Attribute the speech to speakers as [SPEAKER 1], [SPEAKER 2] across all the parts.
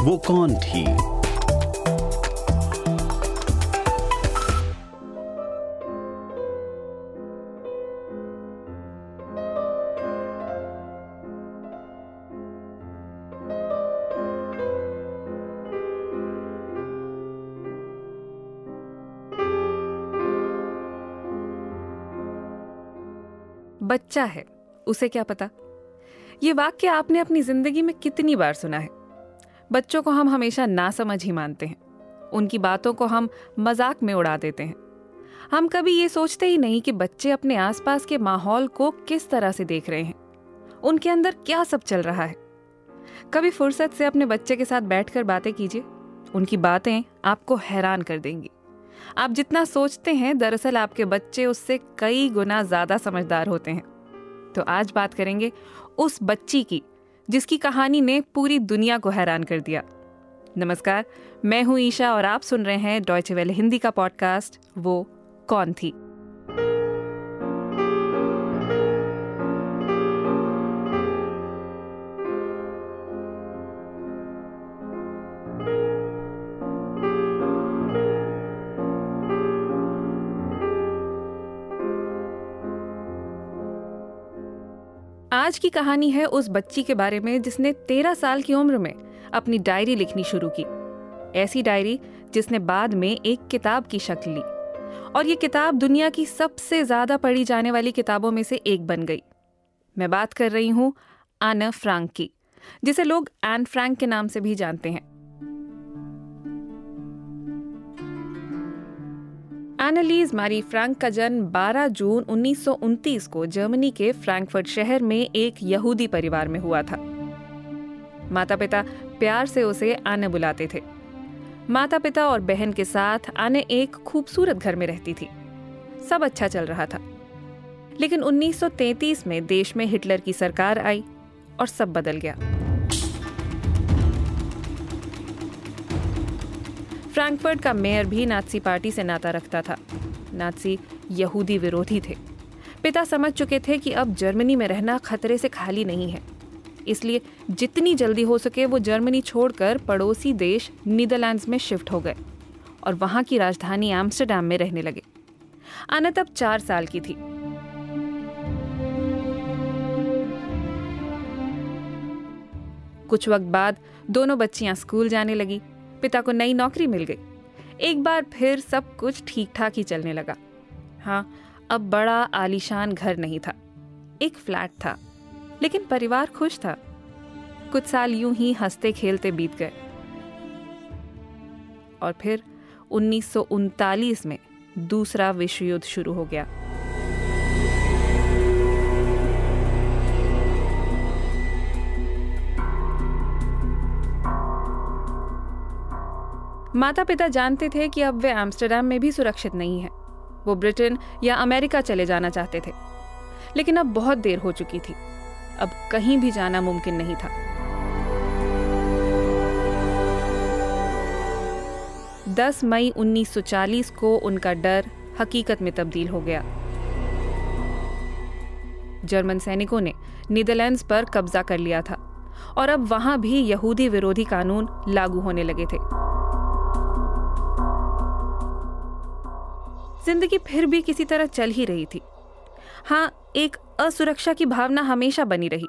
[SPEAKER 1] वो कौन थी?
[SPEAKER 2] बच्चा है, उसे क्या पता? ये वाक्य आपने अपनी ज़िंदगी में कितनी बार सुना है? बच्चों को हम हमेशा ना समझ ही मानते हैं। उनकी बातों को हम मज़ाक में उड़ा देते हैं। हम कभी ये सोचते ही नहीं कि बच्चे अपने आसपास के माहौल को किस तरह से देख रहे हैं। उनके अंदर क्या सब चल रहा है? कभी फुर्सत से अपने बच्चे के साथ बैठकर बातें कीजिए। उनकी बातें आपको हैरान कर देंगी। आप जितना सोचते हैं, दरअसल आपके बच्चे उससे कई गुना ज़्यादा समझदार होते हैं। तो आज बात करेंगे उस बच्ची की जिसकी कहानी ने पूरी दुनिया को हैरान कर दिया। नमस्कार, मैं हूँ ईशा और आप सुन रहे हैं डॉयचेवेल हिंदी का पॉडकास्ट वो कौन थी? आज की कहानी है उस बच्ची के बारे में जिसने तेरह साल की उम्र में अपनी डायरी लिखनी शुरू की। ऐसी डायरी जिसने बाद में एक किताब की शक्ल ली। और ये किताब दुनिया की सबसे ज़्यादा पढ़ी जाने वाली किताबों में से एक बन गई। मैं बात कर रही हूँ आना फ्रांक की, जिसे लोग एन फ्रैंक के नाम से भी जानते हैं। एनालीज मारी फ्रैंक का जन्म 12 जून 1929 को जर्मनी के फ्रैंकफर्ट शहर में एक यहूदी परिवार में हुआ था। माता पिता प्यार से उसे आने बुलाते थे। माता पिता और बहन के साथ आने एक खूबसूरत घर में रहती थी। सब अच्छा चल रहा था। लेकिन 1933 में देश में हिटलर की सरकार आई और सब बदल गया। फ्रैंकफर्ट का मेयर भी नाथसी पार्टी से नाता रखता था। नाथसी यहूदी विरोधी थे। पिता समझ चुके थे कि अब जर्मनी में रहना खतरे से खाली नहीं है। इसलिए जितनी जल्दी हो सके वो जर्मनी छोड़कर पड़ोसी देश नीदरलैंड्स में शिफ्ट हो गए और वहाँ की राजधानी एम्स्टरडैम में रहने लगे। आना अब चार साल की थी। कुछ वक्त बाद दोनों बच्चियाँ स्कूल जाने लगी। पिता को नई नौकरी मिल गई। एक बार फिर सब कुछ ठीक ठाक ही चलने लगा। हाँ अब बड़ा आलीशान घर नहीं था। एक फ्लैट था, लेकिन परिवार खुश था। कुछ साल यूँ ही हँसते खेलते बीत गए। और फिर उन्नीस सौ उनतालीस में दूसरा विश्व युद्ध शुरू हो गया। माता पिता जानते थे कि अब वे एम्स्टरडेम में भी सुरक्षित नहीं है। वो ब्रिटेन या अमेरिका चले जाना चाहते थे। लेकिन अब बहुत देर हो चुकी थी। अब कहीं भी जाना मुमकिन नहीं था। दस मई 1940 को उनका डर हकीकत में तब्दील हो गया। जर्मन सैनिकों ने नीदरलैंड्स पर कब्जा कर लिया था और अब वहाँ भी यहूदी विरोधी कानून लागू होने लगे थे। ज़िंदगी फिर भी किसी तरह चल ही रही थी। हाँ एक असुरक्षा की भावना हमेशा बनी रही।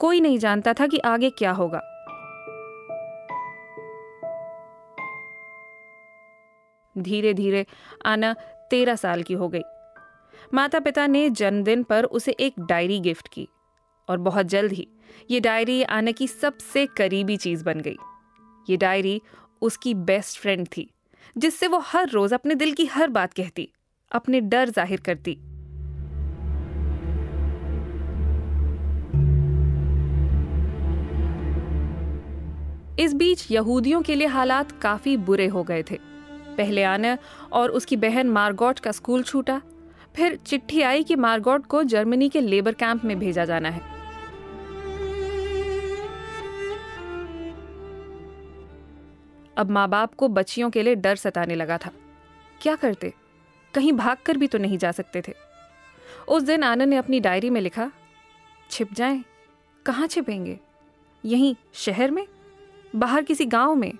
[SPEAKER 2] कोई नहीं जानता था कि आगे क्या होगा। धीरे धीरे आना तेरह साल की हो गई। माता पिता ने जन्मदिन पर उसे एक डायरी गिफ्ट की और बहुत जल्द ही ये डायरी आना की सबसे करीबी चीज़ बन गई। ये डायरी उसकी बेस्ट फ्रेंड थी, जिससे वो हर रोज अपने दिल की हर बात कहती, अपने डर ज़ाहिर करती। इस बीच यहूदियों के लिए हालात काफ़ी बुरे हो गए थे। पहले आने और उसकी बहन मार्गोट का स्कूल छूटा, फिर चिट्ठी आई कि मार्गोट को जर्मनी के लेबर कैंप में भेजा जाना है। अब माँ बाप को बच्चियों के लिए डर सताने लगा था। क्या करते? कहीं भाग कर भी तो नहीं जा सकते थे। उस दिन आनंद ने अपनी डायरी में लिखा, छिप जाएँ? कहाँ छिपेंगे? यहीं शहर में? बाहर किसी गाँव में?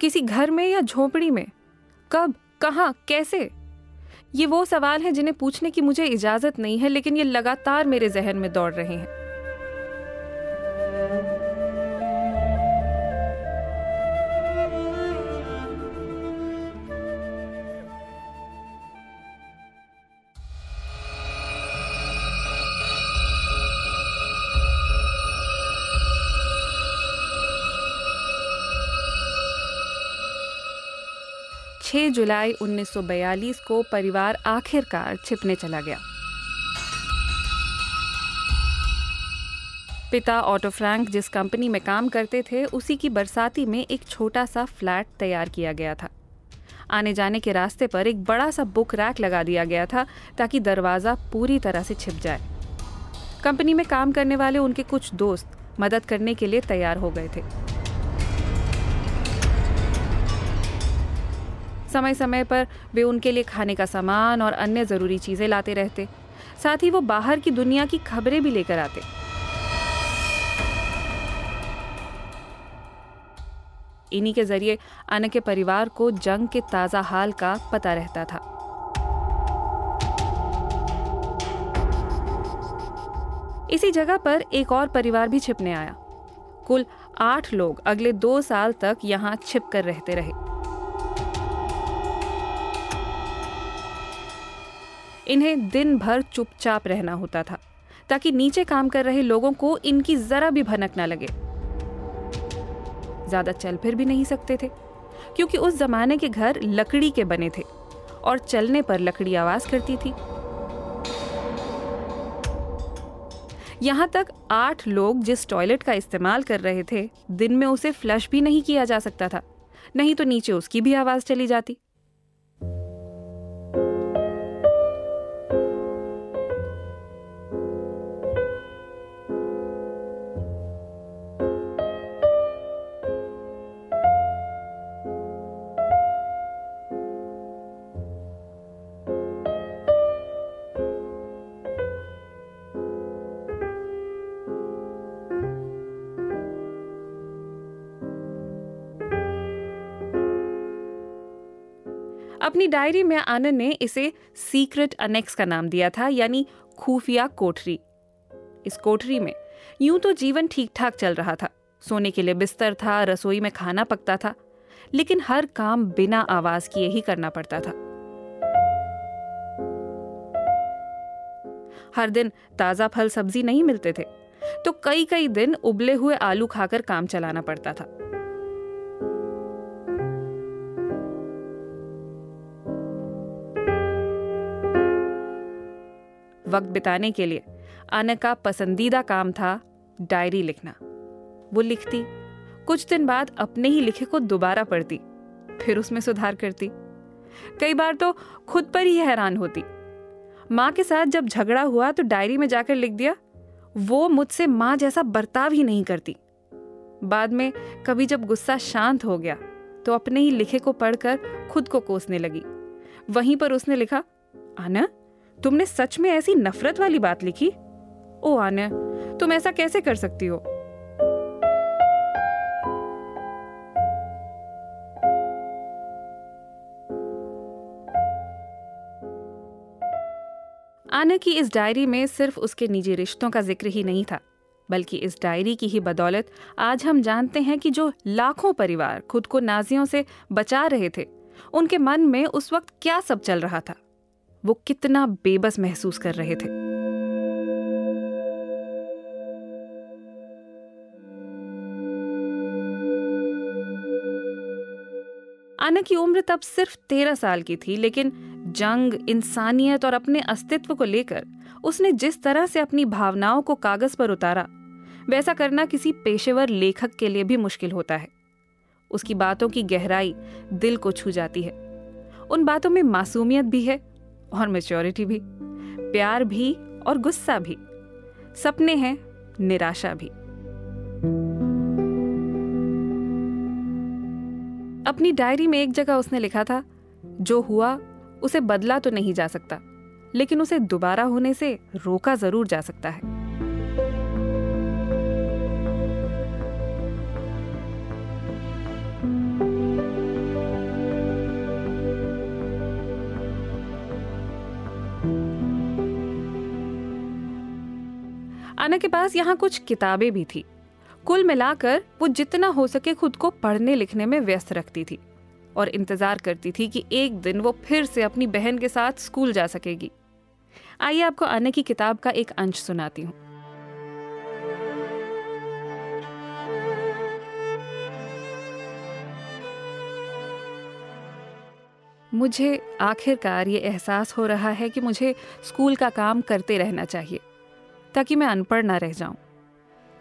[SPEAKER 2] किसी घर में या झोपड़ी में? कब? कहाँ? कैसे? ये वो सवाल हैं जिन्हें पूछने की मुझे इजाज़त नहीं है, लेकिन ये लगातार मेरे जहन में दौड़ रहे हैं। छह जुलाई 1942 को परिवार आखिरकार छिपने चला गया। पिता ऑटो फ्रैंक जिस कंपनी में काम करते थे, उसी की बरसाती में एक छोटा सा फ्लैट तैयार किया गया था। आने जाने के रास्ते पर एक बड़ा सा बुक रैक लगा दिया गया था ताकि दरवाज़ा पूरी तरह से छिप जाए। कंपनी में काम करने वाले उनके कुछ दोस्त मदद करने के लिए तैयार हो गए थे। समय समय पर वे उनके लिए खाने का सामान और अन्य ज़रूरी चीज़ें लाते रहते। साथ ही वो बाहर की दुनिया की खबरें भी लेकर आते। इन्हीं के ज़रिए अन के परिवार को जंग के ताज़ा हाल का पता रहता था। इसी जगह पर एक और परिवार भी छिपने आया। कुल आठ लोग अगले दो साल तक यहाँ छिप कर रहते रहे। इन्हें दिन भर चुपचाप रहना होता था, ताकि नीचे काम कर रहे लोगों को इनकी जरा भी भनक ना लगे। ज़्यादा चल फिर भी नहीं सकते थे, क्योंकि उस जमाने के घर लकड़ी के बने थे और चलने पर लकड़ी आवाज़ करती थी। यहाँ तक आठ लोग जिस टॉयलेट का इस्तेमाल कर रहे थे, दिन में उसे फ्लश भी नहीं किया जा सकता था, नहीं तो नीचे उसकी भी आवाज़ चली जाती। अपनी डायरी में आनंद ने इसे सीक्रेट अनेक्स का नाम दिया था, यानी खुफिया कोठरी। इस कोठरी में यूँ तो जीवन ठीक ठाक चल रहा था। सोने के लिए बिस्तर था, रसोई में खाना पकता था, लेकिन हर काम बिना आवाज़ किए ही करना पड़ता था। हर दिन ताज़ा फल सब्ज़ी नहीं मिलते थे तो कई कई दिन उबले हुए आलू खाकर काम चलाना पड़ता था। वक्त बिताने के लिए आना का पसंदीदा काम था डायरी लिखना। वो लिखती, कुछ दिन बाद अपने ही लिखे को दोबारा पढ़ती, फिर उसमें सुधार करती। कई बार तो खुद पर ही हैरान होती। माँ के साथ जब झगड़ा हुआ तो डायरी में जाकर लिख दिया, वो मुझसे माँ जैसा बर्ताव ही नहीं करती। बाद में कभी जब गुस्सा शांत हो गया तो अपने ही लिखे को पढ़कर खुद को कोसने लगी। वहीं पर उसने लिखा, आना तुमने सच में ऐसी नफरत वाली बात लिखी? ओ आने तुम ऐसा कैसे कर सकती हो? आना की इस डायरी में सिर्फ़ उसके निजी रिश्तों का ज़िक्र ही नहीं था, बल्कि इस डायरी की ही बदौलत आज हम जानते हैं कि जो लाखों परिवार खुद को नाजियों से बचा रहे थे, उनके मन में उस वक्त क्या सब चल रहा था। वो कितना बेबस महसूस कर रहे थे। आना की उम्र तब सिर्फ़ तेरह साल की थी, लेकिन जंग, इंसानियत और अपने अस्तित्व को लेकर उसने जिस तरह से अपनी भावनाओं को कागज़ पर उतारा, वैसा करना किसी पेशेवर लेखक के लिए भी मुश्किल होता है। उसकी बातों की गहराई दिल को छू जाती है। उन बातों में मासूमियत भी है और मेच्योरिटी भी, प्यार भी और गुस्सा भी, सपने हैं, निराशा भी। अपनी डायरी में एक जगह उसने लिखा था, जो हुआ, उसे बदला तो नहीं जा सकता, लेकिन उसे दोबारा होने से रोका ज़रूर जा सकता है। आना के पास यहाँ कुछ किताबें भी थी। कुल मिलाकर वो जितना हो सके खुद को पढ़ने लिखने में व्यस्त रखती थी और इंतज़ार करती थी कि एक दिन वो फिर से अपनी बहन के साथ स्कूल जा सकेगी। आइए आपको आने की किताब का एक अंश सुनाती हूँ। मुझे आखिरकार ये एहसास हो रहा है कि मुझे स्कूल का काम करते रहना चाहिए। ताकि मैं अनपढ़ ना रह जाऊँ,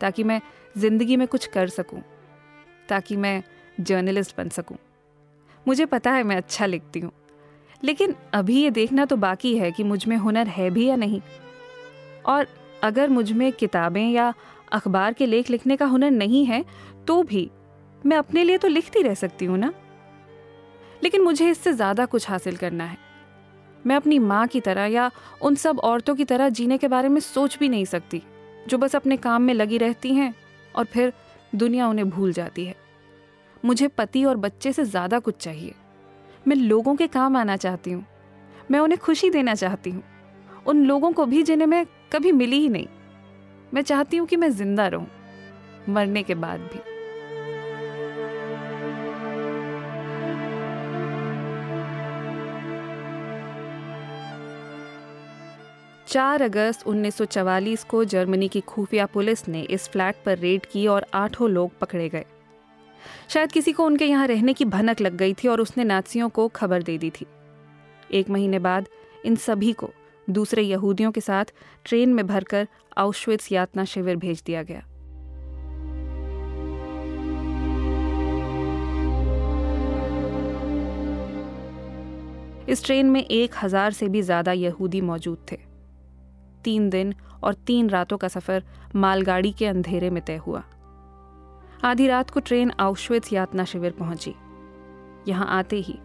[SPEAKER 2] ताकि मैं ज़िंदगी में कुछ कर सकूँ, ताकि मैं जर्नलिस्ट बन सकूँ। मुझे पता है मैं अच्छा लिखती हूँ, लेकिन अभी ये देखना तो बाकी है कि मुझमें हुनर है भी या नहीं। और अगर मुझमें किताबें या अखबार के लेख लिखने का हुनर नहीं है तो भी मैं अपने लिए तो लिखती रह सकती हूँ ना? लेकिन मुझे इससे ज़्यादा कुछ हासिल करना है। मैं अपनी माँ की तरह या उन सब औरतों की तरह जीने के बारे में सोच भी नहीं सकती, जो बस अपने काम में लगी रहती हैं और फिर दुनिया उन्हें भूल जाती है। मुझे पति और बच्चे से ज़्यादा कुछ चाहिए। मैं लोगों के काम आना चाहती हूँ। मैं उन्हें खुशी देना चाहती हूँ। उन लोगों को भी जिन्हें मैं कभी मिली ही नहीं। मैं चाहती हूँ कि मैं ज़िंदा रहूँ, मरने के बाद भी। चार अगस्त 1944 को जर्मनी की खुफिया पुलिस ने इस फ्लैट पर रेड की और आठों लोग पकड़े गए। शायद किसी को उनके यहाँ रहने की भनक लग गई थी और उसने नाजियों को खबर दे दी थी। एक महीने बाद इन सभी को दूसरे यहूदियों के साथ ट्रेन में भरकर आउशविट्स यातना शिविर भेज दिया गया। इस ट्रेन में एक हज़ार से भी ज़्यादा यहूदी मौजूद थे। तीन दिन और तीन रातों का सफ़र मालगाड़ी के अंधेरे में तय हुआ। आधी रात को ट्रेन आउश्वित यातना शिविर पहुँची। यहाँ आते ही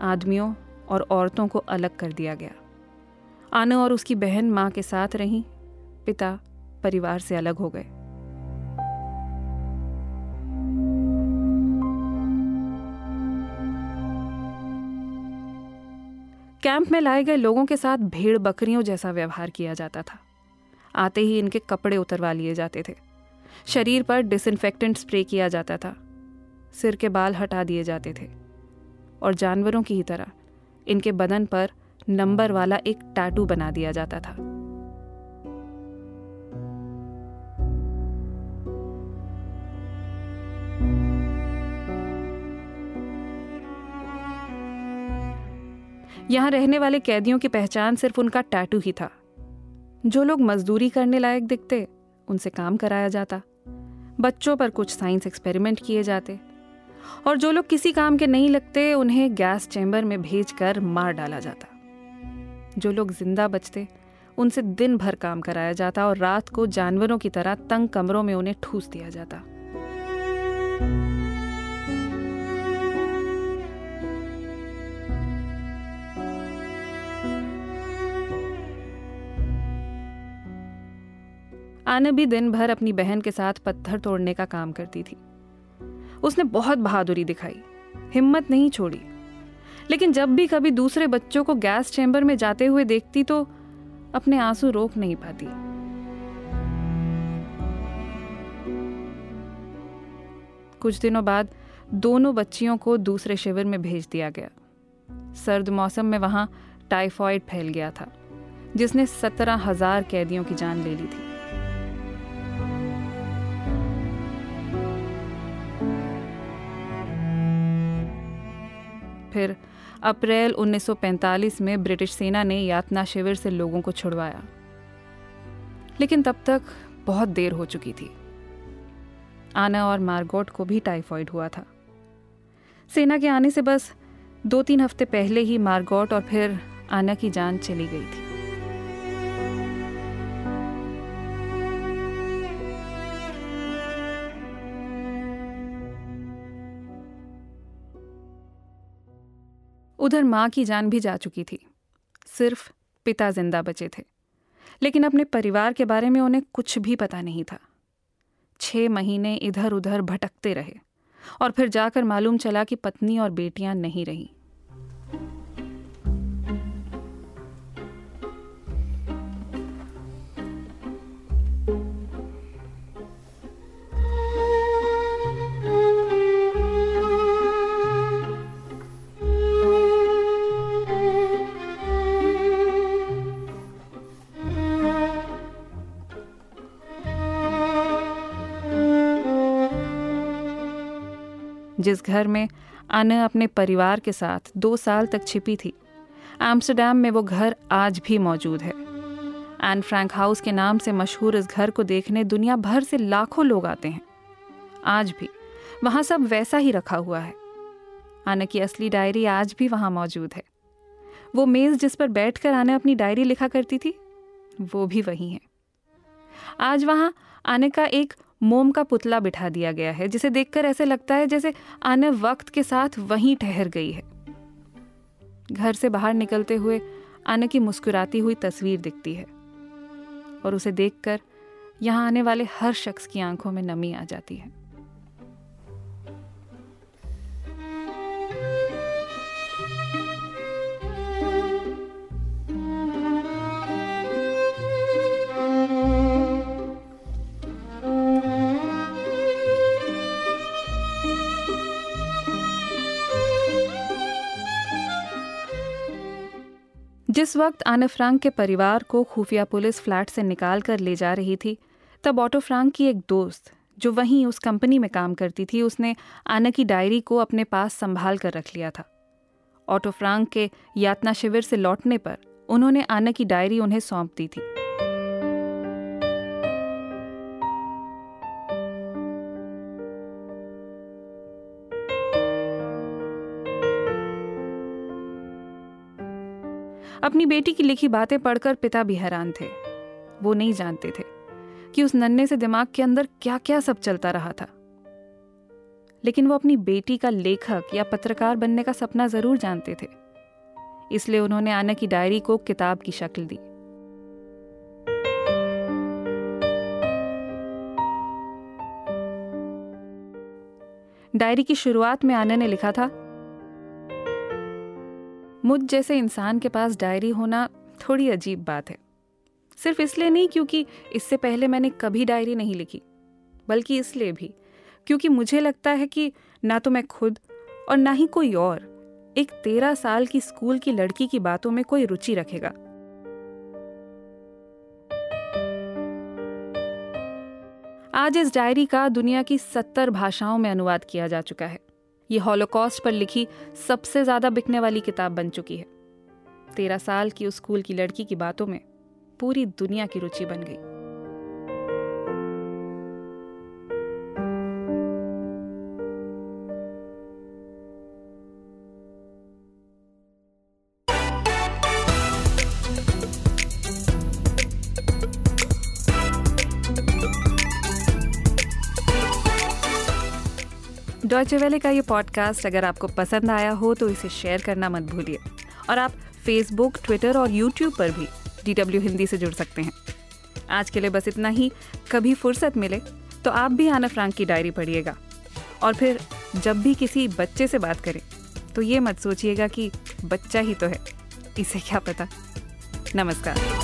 [SPEAKER 2] आदमियों और औरतों को अलग कर दिया गया। आना और उसकी बहन माँ के साथ रहीं, पिता परिवार से अलग हो गए। कैंप में लाए गए लोगों के साथ भेड़ बकरियों जैसा व्यवहार किया जाता था। आते ही इनके कपड़े उतरवा लिए जाते थे। शरीर पर डिसइनफेक्टेंट स्प्रे किया जाता था। सिर के बाल हटा दिए जाते थे। और जानवरों की ही तरह इनके बदन पर नंबर वाला एक टैटू बना दिया जाता था। यहाँ रहने वाले कैदियों की पहचान सिर्फ़ उनका टैटू ही था। जो लोग मजदूरी करने लायक दिखते, उनसे काम कराया जाता। बच्चों पर कुछ साइंस एक्सपेरिमेंट किए जाते। और जो लोग किसी काम के नहीं लगते, उन्हें गैस चैम्बर में भेजकर मार डाला जाता। जो लोग ज़िंदा बचते, उनसे दिन भर काम कराया जाता और रात को जानवरों की तरह तंग कमरों में उन्हें ठूस दिया जाता। आना भी दिन भर अपनी बहन के साथ पत्थर तोड़ने का काम करती थी। उसने बहुत बहादुरी दिखाई, हिम्मत नहीं छोड़ी। लेकिन जब भी कभी दूसरे बच्चों को गैस चैम्बर में जाते हुए देखती तो अपने आँसू रोक नहीं पाती। कुछ दिनों बाद दोनों बच्चियों को दूसरे शिविर में भेज दिया गया। सर्द मौसम में वहाँ टाइफॉइड फैल गया था, जिसने सत्रह हज़ार कैदियों की जान ले ली थी। फिर अप्रैल 1945 में ब्रिटिश सेना ने यातना शिविर से लोगों को छुड़वाया। लेकिन तब तक बहुत देर हो चुकी थी। आना और मार्गोट को भी टाइफॉइड हुआ था। सेना के आने से बस दो तीन हफ़्ते पहले ही मार्गोट और फिर आना की जान चली गई थी। उधर माँ की जान भी जा चुकी थी। सिर्फ़ पिता ज़िंदा बचे थे। लेकिन अपने परिवार के बारे में उन्हें कुछ भी पता नहीं था। छह महीने इधर उधर भटकते रहे और फिर जाकर मालूम चला कि पत्नी और बेटियाँ नहीं रहीं। जिस घर में आना अपने परिवार के साथ दो साल तक छिपी थी एम्स्टरडेम में वो घर आज भी मौजूद है। एन फ्रैंक हाउस के नाम से मशहूर इस घर को देखने दुनिया भर से लाखों लोग आते हैं। आज भी वहाँ सब वैसा ही रखा हुआ है। आना की असली डायरी आज भी वहाँ मौजूद है। वो मेज़ जिस पर बैठकर आना अपनी डायरी लिखा करती थी, वो भी वही है। आज वहाँ आने का एक मोम का पुतला बिठा दिया गया है, जिसे देखकर ऐसे लगता है जैसे आने वक्त के साथ वहीं ठहर गई है। घर से बाहर निकलते हुए आने की मुस्कुराती हुई तस्वीर दिखती है, और उसे देखकर यहाँ आने वाले हर शख्स की आँखों में नमी आ जाती है। जिस वक्त आने फ्रांक के परिवार को खुफिया पुलिस फ्लैट से निकाल कर ले जा रही थी। तब ऑटो फ्रांक की एक दोस्त, जो वहीं उस कंपनी में काम करती थी, उसने आना की डायरी को अपने पास संभाल कर रख लिया था। ऑटो फ्रांक के यातना शिविर से लौटने पर उन्होंने आना की डायरी उन्हें सौंप दी थी। अपनी बेटी की लिखी बातें पढ़कर पिता भी हैरान थे। वो नहीं जानते थे कि उस नन्हे से दिमाग के अंदर क्या क्या सब चलता रहा था। लेकिन वो अपनी बेटी का लेखक या पत्रकार बनने का सपना ज़रूर जानते थे। इसलिए उन्होंने आना की डायरी को किताब की शक्ल दी। डायरी की शुरुआत में आना ने लिखा था मुझ जैसे इंसान के पास डायरी होना थोड़ी अजीब बात है। सिर्फ़ इसलिए नहीं क्योंकि इससे पहले मैंने कभी डायरी नहीं लिखी, बल्कि इसलिए भी, क्योंकि मुझे लगता है कि ना तो मैं खुद और ना ही कोई और एक तेरह साल की स्कूल की लड़की की बातों में कोई रुचि रखेगा। आज इस डायरी का दुनिया की सत्तर भाषाओं में अनुवाद किया जा चुका है। ये हॉलोकॉस्ट पर लिखी सबसे ज़्यादा बिकने वाली किताब बन चुकी है। तेरह साल की उस स्कूल की लड़की की बातों में पूरी दुनिया की रुचि बन गई। डॉइचे वेले का ये पॉडकास्ट अगर आपको पसंद आया हो तो इसे शेयर करना मत भूलिए। और आप फेसबुक ट्विटर और यूट्यूब पर भी डी डब्ल्यू हिंदी से जुड़ सकते हैं। आज के लिए बस इतना ही। कभी फुर्सत मिले तो आप भी आना फ्रांक की डायरी पढ़िएगा। और फिर जब भी किसी बच्चे से बात करें तो ये मत सोचिएगा कि बच्चा ही तो है। इसे क्या पता? नमस्कार।